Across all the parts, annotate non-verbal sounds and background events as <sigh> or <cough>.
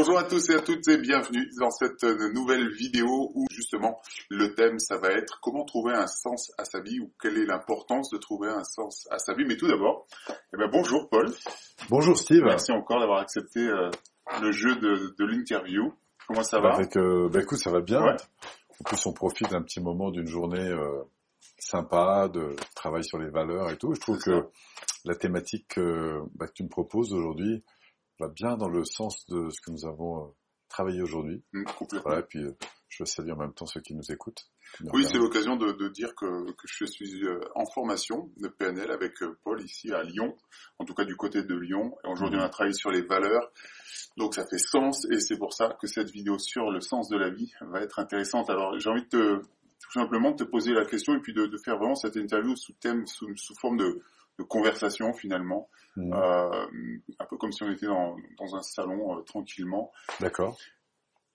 Bonjour à tous et à toutes et bienvenue dans cette nouvelle vidéo où justement le thème ça va être comment trouver un sens à sa vie ou quelle est l'importance de trouver un sens à sa vie. Mais tout d'abord, eh ben bonjour Paul. Bonjour Steve. Merci encore d'avoir accepté euh, le jeu de, de l'interview. Comment ça va? Avec, euh, bah écoute, ça va bien. En plus, on profite d'un petit moment d'une journée euh, sympa, de travail sur les valeurs et tout. Je trouve que la thématique euh, bah, que tu me proposes aujourd'hui va bien dans le sens de ce que nous avons euh, travaillé aujourd'hui. Mmh, voilà, et puis euh, je salue en même temps ceux qui nous écoutent. Oui, c'est l'occasion de, de, dire que, que, je suis en formation de PNL avec Paul ici à Lyon, en tout cas du côté de Lyon. Aujourd'hui, mmh. on a travaillé sur les valeurs, donc ça fait sens, et c'est pour ça que cette vidéo sur le sens de la vie va être intéressante. Alors j'ai envie de te, tout simplement de te poser la question et puis de, de faire vraiment cette interview sous thème, sous, sous forme de, de conversation finalement, mmh. euh, un peu comme si on était dans, dans un salon euh, tranquillement. D'accord.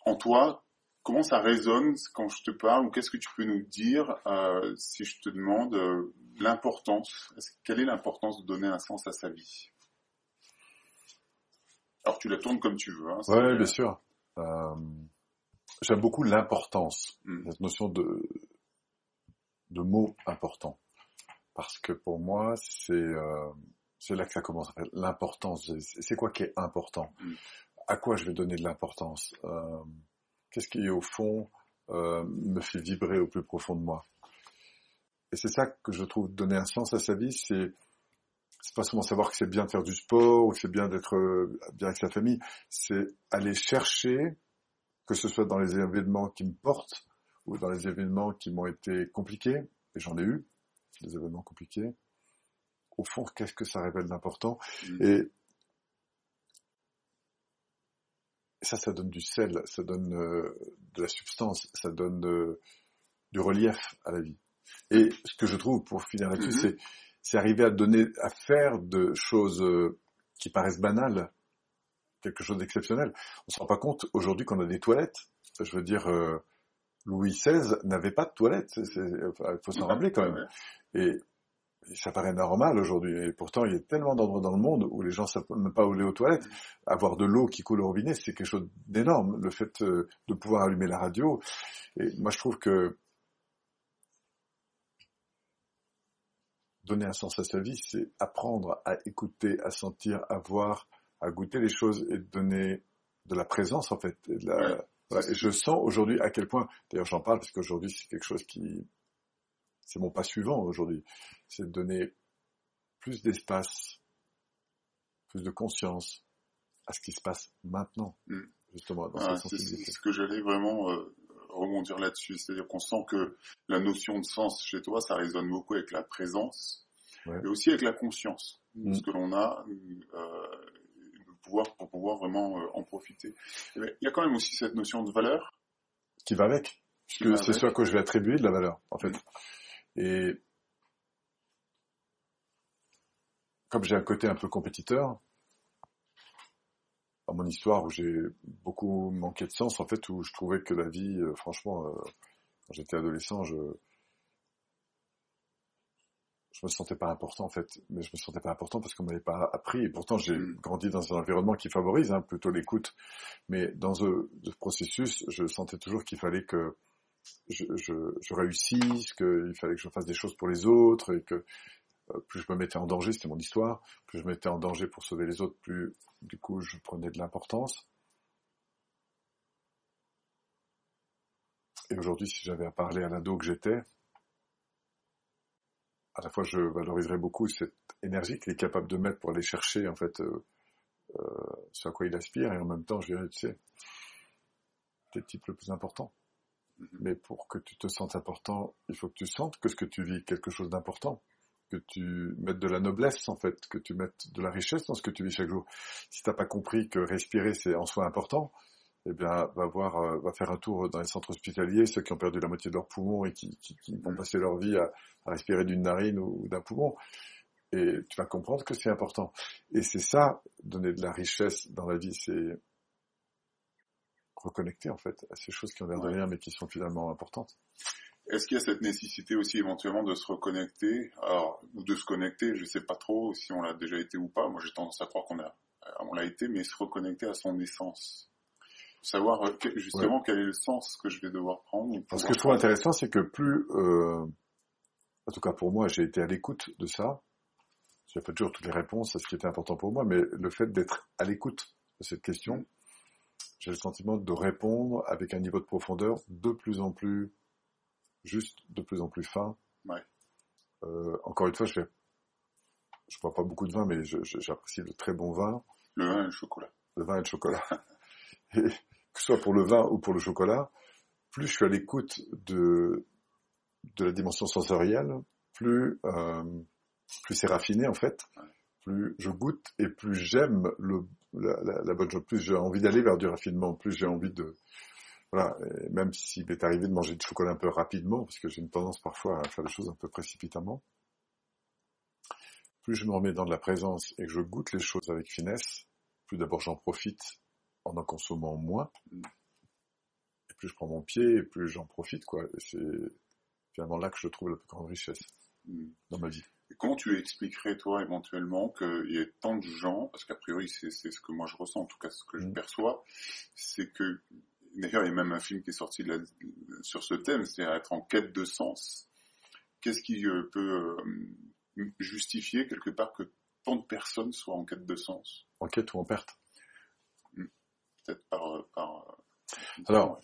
En toi, comment ça résonne quand je te parle ou qu'est-ce que tu peux nous dire euh, si je te demande l'importance, quelle est l'importance de donner un sens à sa vie? Alors tu la tournes comme tu veux. Hein, ouais, bien sûr. J'aime beaucoup l'importance, mmh. cette notion de de mots importants parce que pour moi, c'est euh, là que ça commence. L'importance, c'est quoi qui est important? Mm. À quoi je vais donner de l'importance? Euh, Qu'est-ce qui, au fond, euh, me fait vibrer au plus profond de moi? Et c'est ça que je trouve donner un sens à sa vie, c'est c'est pas seulement savoir que c'est bien de faire du sport ou que c'est bien d'être euh, bien avec sa famille, c'est aller chercher, que ce soit dans les événements qui me portent ou dans les événements qui m'ont été compliqués, et j'en ai eu, des événements compliqués. Au fond, qu'est-ce que ça révèle d'important mm. Et ça, ça donne du sel, ça donne euh, de la substance, ça donne euh, du relief à la vie. Et ce que je trouve, pour finir là-dessus, mm-hmm. c'est c'est arriver à donner, à faire de choses euh, qui paraissent banales, quelque chose d'exceptionnel. On se rend pas compte aujourd'hui qu'on a des toilettes. Je veux dire, Louis XVI n'avait pas de toilettes. Il faut s'en rappeler quand même. Et, ça paraît normal aujourd'hui. Et pourtant, il y a tellement d'endroits dans le monde où les gens ne savent même pas où aller aux toilettes. Avoir de l'eau qui coule au robinet, c'est quelque chose d'énorme. Le fait euh, de pouvoir allumer la radio. Et moi, je trouve que donner un sens à sa vie, c'est apprendre à écouter, à sentir, à voir, à goûter les choses et donner de la présence, en fait. Et, et je sens aujourd'hui à quel point, d'ailleurs j'en parle parce qu'aujourd'hui c'est quelque chose qui, c'est mon pas suivant aujourd'hui, c'est de donner plus d'espace, plus de conscience à ce qui se passe maintenant, mm. justement. Dans c'est ce que j'allais vraiment euh, rebondir là-dessus, c'est-à-dire qu'on sent que la notion de sens chez toi, ça résonne beaucoup avec la présence, mais aussi avec la conscience, mm. ce que l'on a. Euh, pouvoir, pour pouvoir vraiment euh, en profiter. Il y a quand même aussi cette notion de valeur. Qui va avec. Puisque c'est ce à quoi je vais attribuer de la valeur, en fait. Et comme j'ai un côté un peu compétiteur, dans mon histoire où j'ai beaucoup manqué de sens, en fait, où je trouvais que la vie, euh, franchement, euh, quand j'étais adolescent, je je me sentais pas important en fait, mais je me sentais pas important parce qu'on m'avait pas appris. Et pourtant, j'ai mm. grandi dans un environnement qui favorise hein, plutôt l'écoute. Mais dans ce, ce, processus, je sentais toujours qu'il fallait que je, je, je réussisse, qu'il fallait que je fasse des choses pour les autres et que euh, plus je me mettais en danger, c'était mon histoire, plus je me mettais en danger pour sauver les autres, plus du coup je prenais de l'importance. Et aujourd'hui, si j'avais à parler à l'ado que j'étais, à la fois je valoriserais beaucoup cette énergie qu'il est capable de mettre pour aller chercher en fait euh, euh, ce à quoi il aspire et en même temps je dirais tu sais t'es le type le plus important mm-hmm. mais pour que tu te sentes important il faut que tu sentes que ce que tu vis est quelque chose d'important. Que tu mettes de la noblesse en fait que tu mettes de la richesse dans ce que tu vis chaque jour. Si t'as pas compris que respirer c'est en soi important eh bien, va voir, euh, va faire un tour dans les centres hospitaliers, ceux qui ont perdu la moitié de leur poumon et qui, qui, qui vont passer leur vie à, à respirer d'une narine ou, d'un poumon. Et tu vas comprendre que c'est important. Et c'est ça, donner de la richesse dans la vie, c'est reconnecter en fait à ces choses qui ont l'air de rien mais qui sont finalement importantes. Est-ce qu'il y a cette nécessité aussi éventuellement de se reconnecter, alors, ou de se connecter, je sais pas trop si on l'a déjà été ou pas, moi j'ai tendance à croire qu'on a, on l'a été, mais se reconnecter à son essence savoir euh, justement quel est le sens que je vais devoir prendre. Ce que je trouve intéressant, c'est que plus, euh, en tout cas pour moi, j'ai été à l'écoute de ça. J'ai pas toujours toutes les réponses à ce qui était important pour moi, mais le fait d'être à l'écoute de cette question, j'ai le sentiment de répondre avec un niveau de profondeur de plus en plus juste, de plus en plus fin. Ouais. Euh, encore une fois, je ne je bois pas beaucoup de vin, mais j'apprécie le très bon vin. Le vin et le chocolat. Le vin et le chocolat. <laughs> et que ce soit pour le vin ou pour le chocolat, plus je suis à l'écoute de, la dimension sensorielle, plus, euh, plus c'est raffiné en fait, plus je goûte et plus j'aime la, bonne chose, plus j'ai envie d'aller vers du raffinement, plus j'ai envie de... Voilà, même s'il m'est arrivé de manger du chocolat un peu rapidement, parce que j'ai une tendance parfois à faire des choses un peu précipitamment, plus je me remets dans de la présence et que je goûte les choses avec finesse, plus d'abord j'en profite en en consommant moins, et plus je prends mon pied, et plus j'en profite, quoi. Et c'est finalement là que je trouve la plus grande richesse mm. dans ma vie. Et comment tu expliquerais, toi, éventuellement, qu'il y ait tant de gens, parce qu'a priori, c'est ce que moi je ressens, en tout cas ce que je mm. perçois, c'est que, d'ailleurs, il y a même un film qui est sorti sur ce thème, c'est-à-dire être en quête de sens. Qu'est-ce qui euh, peut euh, justifier, quelque part, que tant de personnes soient en quête de sens? En quête ou en perte? Mm. Peut-être par... Euh, par Alors,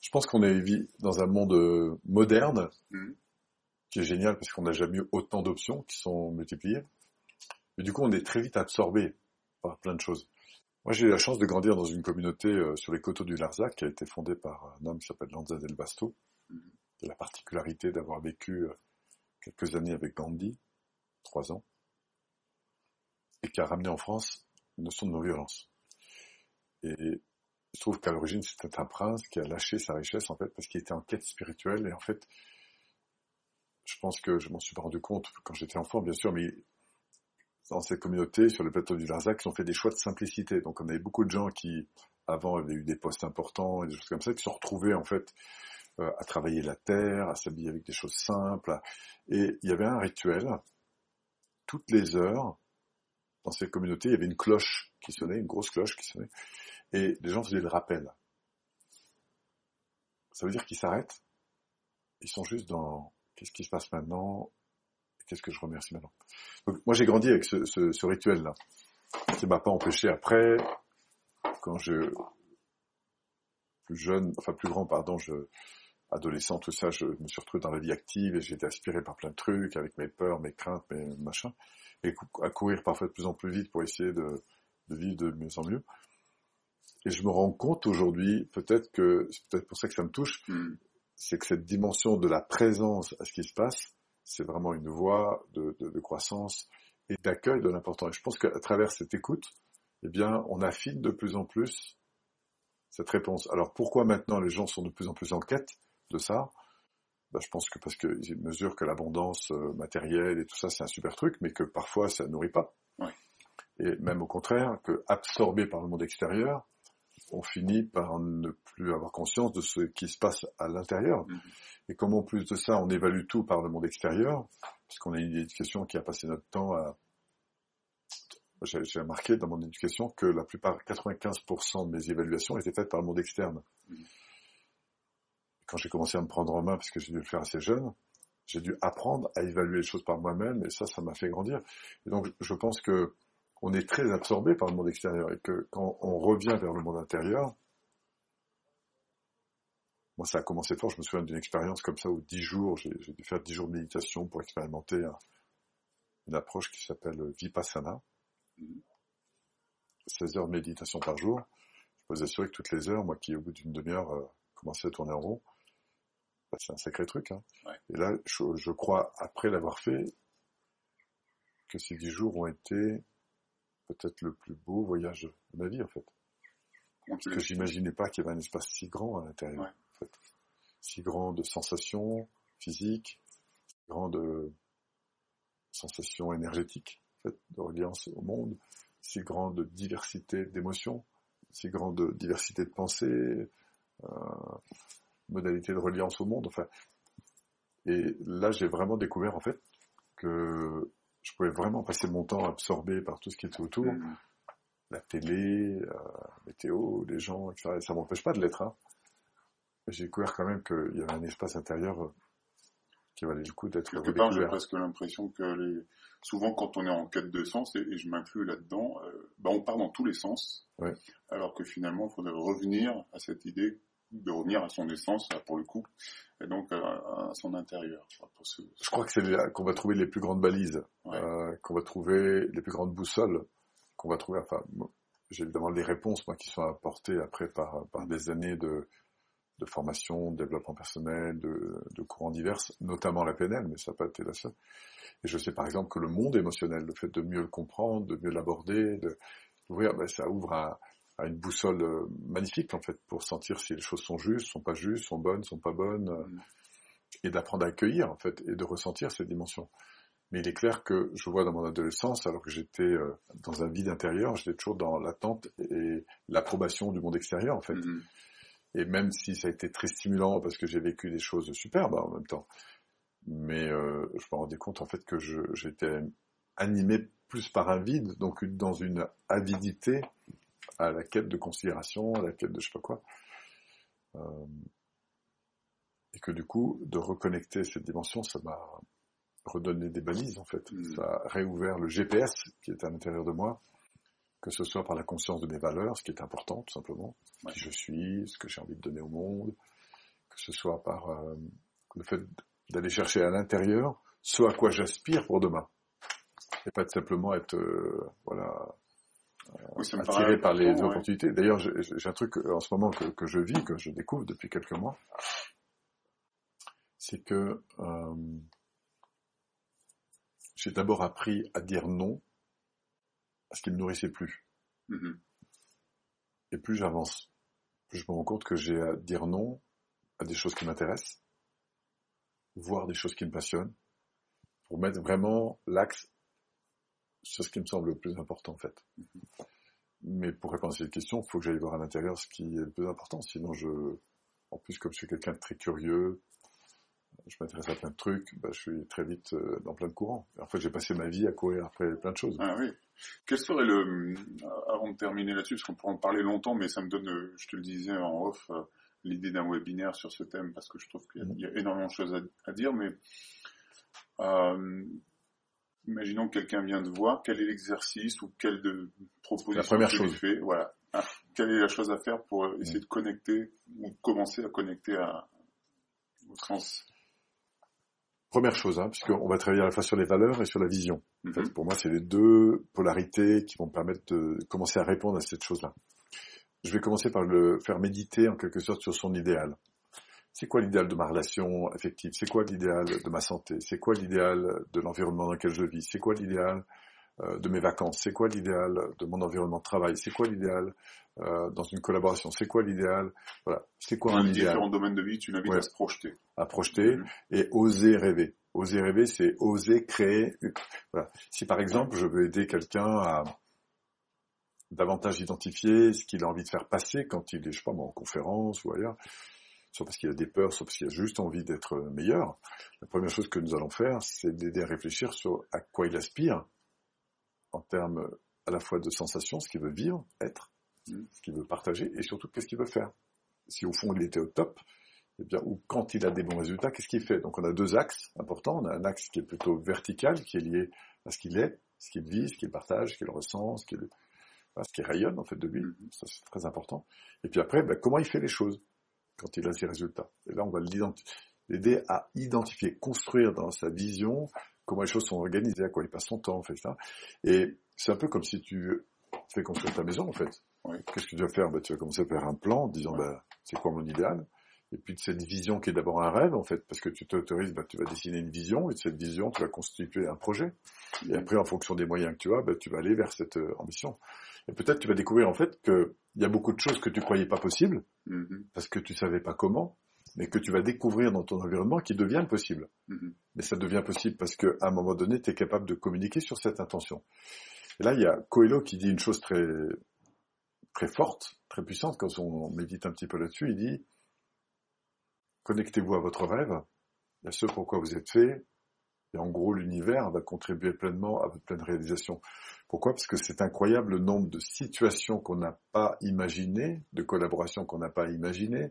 je pense qu'on est dans un monde moderne, mm qui est génial parce qu'on n'a jamais eu autant d'options qui sont multipliées. Mais du coup, on est très vite absorbé par plein de choses. Moi, j'ai eu la chance de grandir dans une communauté euh, sur les coteaux du Larzac qui a été fondée par un homme qui s'appelle Lanza del Basto. A la particularité d'avoir vécu euh, quelques années avec Gandhi, trois ans, et qui a ramené en France une notion de non-violence. Et je trouve qu'à l'origine, c'était un prince qui a lâché sa richesse, en fait, parce qu'il était en quête spirituelle, et en fait, je pense que je m'en suis pas rendu compte quand j'étais enfant, bien sûr, mais dans cette communauté, sur le plateau du Larzac, ils ont fait des choix de simplicité. Donc on avait beaucoup de gens qui, avant, avaient eu des postes importants et des choses comme ça, qui se retrouvaient en fait euh, à travailler la terre, à s'habiller avec des choses simples. Et il y avait un rituel. Toutes les heures, dans cette communauté, il y avait une cloche qui sonnait, une grosse cloche qui sonnait, et les gens faisaient le rappel. Ça veut dire qu'ils s'arrêtent. Ils sont juste dans Qu'est-ce qui se passe maintenant? Qu'est-ce que je remercie maintenant? Donc, moi, j'ai grandi avec ce, rituel-là. Ça m'a pas empêché après, quand je plus jeune, enfin plus grand, pardon, je adolescent, tout ça, je me suis retrouvé dans la vie active et j'ai été aspiré par plein de trucs, avec mes peurs, mes craintes, mes machins, et à courir parfois de plus en plus vite pour essayer de, de vivre de mieux en mieux. Et je me rends compte aujourd'hui, peut-être que c'est peut-être pour ça que ça me touche, hmm c'est que cette dimension de la présence à ce qui se passe, c'est vraiment une voie de, croissance et d'accueil de l'important. Et je pense qu'à travers cette écoute, eh bien, on affine de plus en plus cette réponse. Alors pourquoi maintenant les gens sont de plus en plus en quête de ça? Ben, Je pense que parce qu'ils mesurent que l'abondance euh, matérielle et tout ça, c'est un super truc, mais que parfois ça nourrit pas. Et même au contraire, que absorbé par le monde extérieur, on finit par ne plus avoir conscience de ce qui se passe à l'intérieur. Mm-hmm. Et comme en plus de ça, on évalue tout par le monde extérieur, puisqu'on a une éducation qui a passé notre temps à... J'ai remarqué dans mon éducation que la plupart, 95% de mes évaluations étaient faites par le monde externe. Mm-hmm. Quand j'ai commencé à me prendre en main, parce que j'ai dû le faire assez jeune, j'ai dû apprendre à évaluer les choses par moi-même, et ça, ça m'a fait grandir. Et donc, je pense que on est très absorbé par le monde extérieur et que quand on revient vers le monde intérieur, moi ça a commencé fort, je me souviens d'une expérience comme ça où dix jours, j'ai dû faire dix jours de méditation pour expérimenter une approche qui s'appelle Vipassana. 16 heures de méditation par jour. Je peux vous assurer que toutes les heures, moi qui au bout d'une demi-heure euh, commençais à tourner en rond, bah, c'est un sacré truc. Hein. Et là, je, je crois, après l'avoir fait, que ces dix jours ont été peut-être le plus beau voyage de ma vie en fait. Parce que j'imaginais pas qu'il y avait un espace si grand à l'intérieur. En fait. Si grand de sensations physiques, si grand de sensations énergétiques, en fait, de reliance au monde, si grande diversité d'émotions, si grande diversité de pensées, euh, modalité de reliance au monde, enfin. Et là, j'ai vraiment découvert en fait que je pouvais vraiment passer mon temps absorbé par tout ce qui était autour, mm. la télé, euh, météo, les gens, etc. Et ça m'empêche pas de l'être. Hein. J'ai découvert quand même qu'il y avait un espace intérieur euh, qui valait le coup d'être Quelque part, j'ai presque l'impression que les... souvent quand on est en quête de sens, et, je m'inclus là-dedans, euh, bah on part dans tous les sens, ouais. alors que finalement, il faudrait revenir à cette idée de revenir à son essence, pour le coup, et donc à, son intérieur. Je crois que c'est là qu'on va trouver les plus grandes balises, euh, qu'on va trouver les plus grandes boussoles, qu'on va trouver, enfin, j'ai évidemment les réponses, moi, qui sont apportées après par, par des années de, de formation, de développement personnel, de, de courants divers, notamment la PNL, mais ça n'a pas été la seule. Et je sais par exemple que le monde émotionnel, le fait de mieux le comprendre, de mieux l'aborder, de d'ouvrir, ben, ça ouvre à, à, une boussole euh, magnifique en fait pour sentir si les choses sont justes, sont pas justes, sont bonnes, sont pas bonnes, euh, mm. et d'apprendre à accueillir en fait et de ressentir ces dimensions. Mais il est clair que je vois dans mon adolescence, alors que j'étais euh, dans un vide intérieur, j'étais toujours dans l'attente et l'approbation du monde extérieur en fait. Mm-hmm. Et même si ça a été très stimulant parce que j'ai vécu des choses superbes en même temps, mais euh, je me rendais compte en fait que j'étais animé plus par un vide, donc dans une avidité à la quête de considération, à la quête de je sais pas quoi. Euh, et que du coup, de reconnecter cette dimension, ça m'a redonné des balises en fait. Mmh. Ça a réouvert le GPS qui est à l'intérieur de moi que ce soit par la conscience de mes valeurs, ce qui est important tout simplement, qui je suis, ce que j'ai envie de donner au monde, que ce soit par euh, le fait d'aller chercher à l'intérieur ce à quoi j'aspire pour demain, et pas de simplement être euh, voilà euh, attiré par les opportunités. D'ailleurs, j'ai un truc en ce moment que, je vis, que je découvre depuis quelques mois, c'est que j'ai d'abord appris à dire non parce qu'il me nourrissait plus. Mm-hmm. Et plus j'avance, plus je me rends compte que j'ai à dire non à des choses qui m'intéressent, voir des choses qui me passionnent, pour mettre vraiment l'axe sur ce qui me semble le plus important en fait. Mm-hmm. Mais pour répondre à cette question, il faut que j'aille voir à l'intérieur ce qui est le plus important. Sinon, je, en plus, comme je suis quelqu'un de très curieux, je m'intéresse à plein de trucs, bah, je suis très vite euh, dans plein de courants. En fait, j'ai passé ma vie à courir après plein de choses. Ah oui. Quel serait le, euh, avant de terminer là-dessus, parce qu'on pourrait en parler longtemps, mais ça me donne, euh, je te le disais en off, l'idée d'un webinaire sur ce thème, parce que je trouve qu'il y, a mm. énormément de choses à, dire, mais imaginons que quelqu'un vient de voir, quel est l'exercice ou quelle de proposition la première chose. fait, voilà. Ah, quelle est la chose à faire pour essayer mm. de connecter ou commencer à connecter à, au sens? Première chose, hein, puisqu'on va travailler à la fois sur les valeurs et sur la vision. En fait, mhm. pour moi, c'est les deux polarités qui vont permettre de commencer à répondre à cette chose-là. Je vais commencer par le faire méditer en quelque sorte sur son idéal. C'est quoi l'idéal de ma relation affective? C'est quoi l'idéal de ma santé? C'est quoi l'idéal de l'environnement dans lequel je vis? C'est quoi l'idéal euh, de mes vacances? C'est quoi l'idéal de mon environnement de travail? C'est quoi l'idéal euh, dans une collaboration? C'est quoi l'idéal? Voilà. C'est quoi un idéal? différents domaines de vie, tu l'invites à se projeter. À projeter mm-hmm. et oser rêver. Oser rêver, c'est oser créer. Voilà. Si par exemple, je veux aider quelqu'un à davantage identifier ce qu'il a envie de faire passer quand il est, je sais pas moi, en conférence ou ailleurs, soit parce qu'il a des peurs, soit parce qu'il a juste envie d'être meilleur. La première chose que nous allons faire, c'est d'aider à réfléchir sur à quoi il aspire en termes à la fois de sensations, ce qu'il veut vivre, être, mm. ce qu'il veut partager, et surtout qu'est-ce qu'il veut faire. Si au fond il était au top, eh bien, ou quand il a des bons résultats, qu'est-ce qu'il fait? Donc on a deux axes importants. On a un axe qui est plutôt vertical, qui est lié à ce qu'il est, ce qu'il vit, ce qu'il partage, ce qu'il ressent, ce qu'il ce rayonne en fait de lui. Mm. Ça c'est très important. Et puis après, ben, comment il fait les choses? Quand il a ses résultats. Et là, on va l'aider à identifier, construire dans sa vision comment les choses sont organisées, à quoi il passe son temps, en fait ça. Et c'est un peu comme si tu fais construire ta maison, en fait. Qu'est-ce que tu vas faire? Bah, Tu vas commencer à faire un plan en disant, bah, c'est quoi mon idéal? Et puis de cette vision qui est d'abord un rêve, en fait, parce que tu t'autorises, bah, tu vas dessiner une vision, et de cette vision, tu vas constituer un projet. Et après, en fonction des moyens que tu as, bah, tu vas aller vers cette euh, ambition. Et peut-être tu vas découvrir, en fait, qu'il y a beaucoup de choses que tu croyais pas possibles, mm-hmm. parce que tu savais pas comment, mais que tu vas découvrir dans ton environnement qui deviennent possibles. Mm-hmm. Mais ça devient possible parce qu'à un moment donné, tu es capable de communiquer sur cette intention. Et là, il y a Coelho qui dit une chose très, très forte, très puissante, quand on médite un petit peu là-dessus, il dit, connectez-vous à votre rêve, à ce pourquoi vous êtes fait, Et en gros, l'univers va contribuer pleinement à votre pleine réalisation. Pourquoi? Parce que c'est incroyable le nombre de situations qu'on n'a pas imaginées, de collaborations qu'on n'a pas imaginées,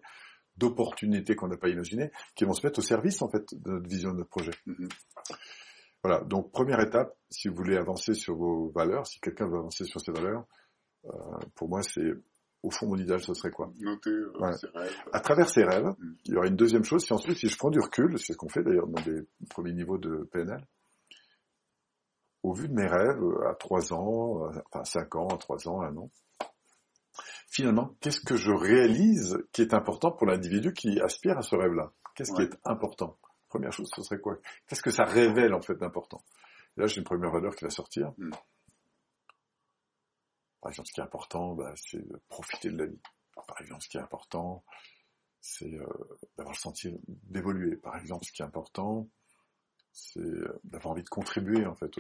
d'opportunités qu'on n'a pas imaginées, qui vont se mettre au service en fait de notre vision de notre projet. Mm-hmm. Voilà. Donc première étape, si vous voulez avancer sur vos valeurs, si quelqu'un veut avancer sur ses valeurs, euh, pour moi c'est au fond, mon idéal, ce serait quoi Noter euh, ses rêves. À travers ses rêves, mm. il y aura une deuxième chose. Si ensuite, si je prends du recul, c'est ce qu'on fait d'ailleurs dans les premiers niveaux de PNL, au vu de mes rêves, à 3 ans, euh, enfin 5 ans, à 3 ans, 1 an, finalement, qu'est-ce que je réalise qui est important pour l'individu qui aspire à ce rêve-là? Qu'est-ce qui est important? Première chose, ce serait quoi? Qu'est-ce que ça révèle en fait d'important? Là, j'ai une première valeur qui va sortir. Mm. Par exemple, ce qui est important, bah, c'est de profiter de la vie. Par exemple, ce qui est important, c'est d'avoir le sentiment d'évoluer. Par exemple, ce qui est important, c'est euh, d'avoir envie de contribuer en fait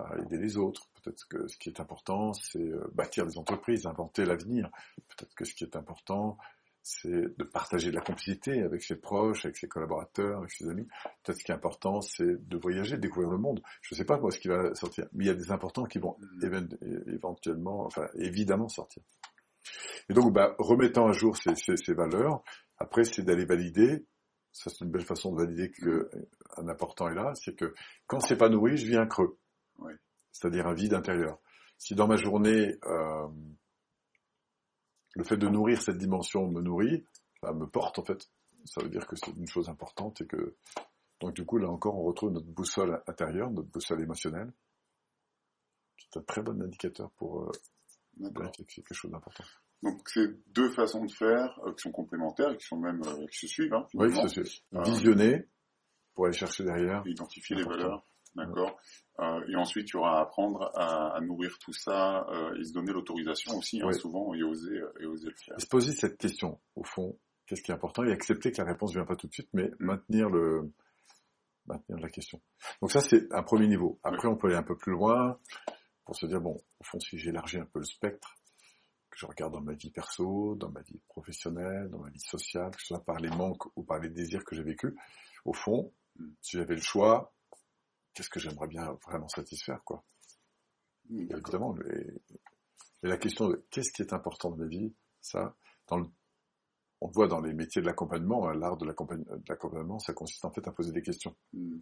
à aider les autres. Peut-être que ce qui est important, c'est euh, bâtir des entreprises, inventer l'avenir. Peut-être que ce qui est important, c'est de partager de la complicité avec ses proches, avec ses collaborateurs, avec ses amis. Peut-être ce qui est important, c'est de voyager, de découvrir le monde. Je ne sais pas moi ce qui va sortir, mais il y a des importants qui vont éventuellement, enfin évidemment sortir. Et donc, bah, remettant à jour ces, ces, valeurs, après c'est d'aller valider. Ça c'est une belle façon de valider qu'un important est là, c'est que quand c'est pas nourri, je vis un creux, c'est-à-dire un vide intérieur. Si dans ma journée euh, le fait de nourrir cette dimension me nourrit, bah, me porte en fait. Ça veut dire que c'est une chose importante et que donc du coup là encore on retrouve notre boussole intérieure, notre boussole émotionnelle. C'est un très bon indicateur pour euh, quelque chose d'important. Donc c'est deux façons de faire euh, qui sont complémentaires et qui sont même euh, qui se suivent. Hein, oui, qui se suivent. Visionner pour aller chercher derrière. Identifier les valeurs. D'accord. Euh, et ensuite, il y aura à apprendre à, à nourrir tout ça euh, et se donner l'autorisation aussi, hein, souvent, et oser, euh, et oser le faire. Et se poser cette question, au fond, qu'est-ce qui est important, et accepter que la réponse ne vient pas tout de suite, mais mm. maintenir le maintenir la question. Donc ça, c'est un premier niveau. Après, on peut aller un peu plus loin pour se dire, bon, au fond, si j'élargis un peu le spectre, que je regarde dans ma vie perso, dans ma vie professionnelle, dans ma vie sociale, que ce soit par les manques ou par les désirs que j'ai vécus, au fond, mm. si j'avais le choix, qu'est-ce que j'aimerais bien vraiment satisfaire, quoi. Évidemment. Et, la question de qu'est-ce qui est important dans ma vie, ça, dans le, on voit dans les métiers de l'accompagnement, hein, l'art de l'accompagnement, ça consiste en fait à poser des questions. Hmm.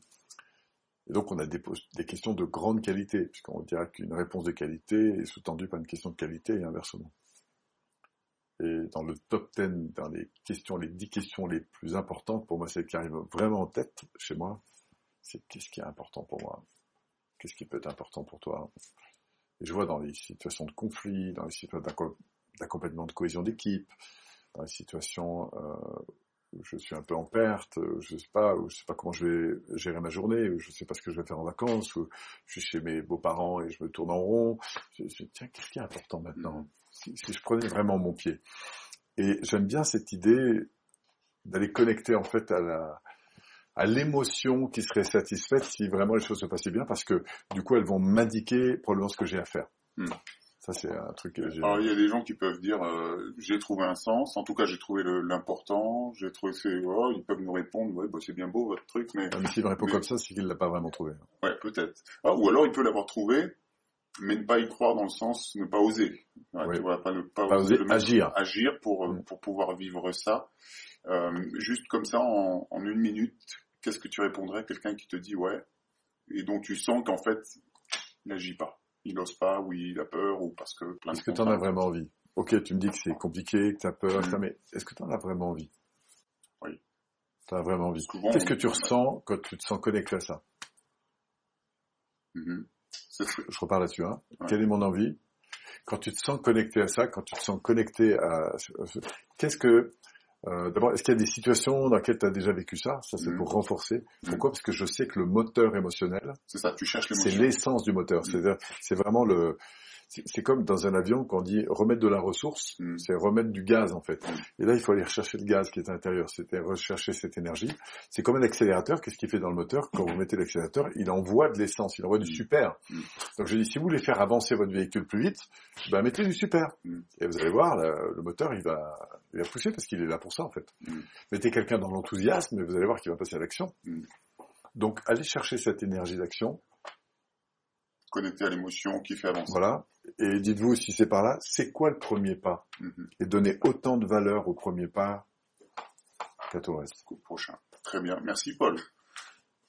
Et donc on a des, des, questions de grande qualité, puisqu'on dirait qu'une réponse de qualité est sous-tendue par une question de qualité et inversement. Et dans le top 10, dans les questions, les 10 questions les plus importantes, pour moi, celles qui arrivent vraiment en tête chez moi, c'est qu'est-ce qui est important pour moi Qu'est-ce qui peut être important pour toi Et je vois dans les situations de conflit, dans les situations d'accompagnement de cohésion d'équipe, dans les situations euh, où je suis un peu en perte, je sais pas, où je sais pas comment je vais gérer ma journée, où je sais pas ce que je vais faire en vacances, où je suis chez mes beaux-parents et je me tourne en rond. Je, dis, tiens, qu'est-ce qui est important maintenant si, si, je prenais vraiment mon pied. Et j'aime bien cette idée d'aller connecter en fait à la, à l'émotion qui serait satisfaite si vraiment les choses se passaient bien, parce que du coup, elles vont m'indiquer probablement ce que j'ai à faire. Hmm. Ça, c'est un truc que j'ai... Alors, il y a des gens qui peuvent dire, euh, j'ai trouvé un sens, en tout cas, j'ai trouvé l'important, j'ai trouvé c'est... Oh, ils peuvent nous répondre, ouais, bah, c'est bien beau, votre truc, mais... mais s'il me répond comme ça, c'est qu'il l'a pas vraiment trouvé. Ouais, peut-être. Ah, ou alors, il peut l'avoir trouvé, mais ne pas y croire dans le sens, ne pas oser. Ouais, tu vois, pas ne pas, oser, agir. Agir pour, hmm. pour pouvoir vivre ça. Euh, juste comme ça, en, en une minute, qu'est-ce que tu répondrais? À quelqu'un qui te dit ouais, et dont tu sens qu'en fait, il n'agit pas. Il n'ose pas, ou il a peur, ou parce que plein Est-ce que tu en as vraiment envie? Ok, tu me dis que c'est compliqué, que tu as peur, mm. mais est-ce que tu en as vraiment envie? Oui. Tu as vraiment envie? Qu'est-ce que tu ressens quand tu te sens connecté à ça? Mm-hmm. Je repars là-dessus. Hein. Quelle est mon envie? Quand tu te sens connecté à ça, quand tu te sens connecté à... Qu'est-ce que euh, D'abord, est-ce qu'il y a des situations dans lesquelles tu as déjà vécu ça? Ça, c'est mm. pour renforcer. Mm. Pourquoi? Parce que je sais que le moteur émotionnel, c'est ça. Tu cherches C'est l'essence du moteur. Mm. C'est vraiment le c'est comme dans un avion quand on dit remettre de la ressource, mm. c'est remettre du gaz en fait. Mm. Et là, il faut aller rechercher le gaz qui est à l'intérieur, c'était rechercher cette énergie. C'est comme un accélérateur, qu'est-ce qu'il fait dans le moteur? Quand vous mettez l'accélérateur, il envoie de l'essence, il envoie du mm. super. Donc je dis, si vous voulez faire avancer votre véhicule plus vite, ben mettez du super. Et vous allez voir, le, moteur, il va, il va pousser parce qu'il est là pour ça en fait. Mettez quelqu'un dans l'enthousiasme et vous allez voir qu'il va passer à l'action. Donc, allez chercher cette énergie d'action. Connecter à l'émotion qui fait avancer. Voilà. Et dites-vous, si c'est par là, c'est quoi le premier pas mhm. Et donnez autant de valeur au premier pas qu'à tout le reste. Au prochain. Très bien. Merci Paul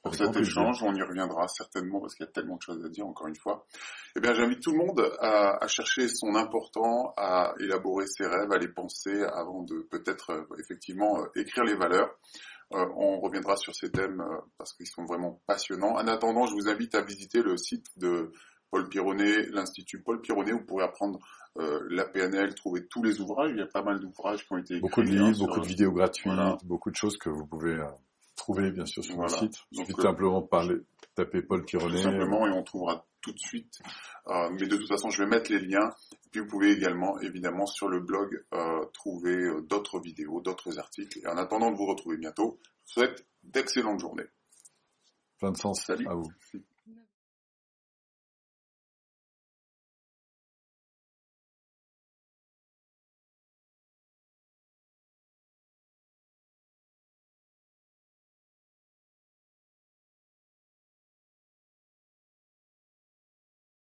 pour cet échange. On y reviendra certainement parce qu'il y a tellement de choses à dire, encore une fois. Eh bien, j'invite tout le monde à, chercher son important, à élaborer ses rêves, à les penser avant de peut-être euh, effectivement euh, écrire les valeurs. Euh, on reviendra sur ces thèmes parce qu'ils sont vraiment passionnants. En attendant, je vous invite à visiter le site de Paul Pironnet, l'Institut Paul Pironnet. Vous pourrez apprendre la PNL, trouver tous les ouvrages. Il y a pas mal d'ouvrages qui ont été écrits. Beaucoup de livres, hein, beaucoup de vidéos gratuites, beaucoup de choses que vous pouvez trouver bien sûr sur le site. Il suffit euh, simplement parler, taper Paul Pironnet. Tout simplement et on trouvera tout de suite. Euh, mais de toute façon, je vais mettre les liens. Et puis vous pouvez également, évidemment, sur le blog euh, trouver euh, d'autres vidéos, d'autres articles. Et en attendant de vous retrouver bientôt, je vous souhaite d'excellentes journées. Plein de sens. Salut. À vous.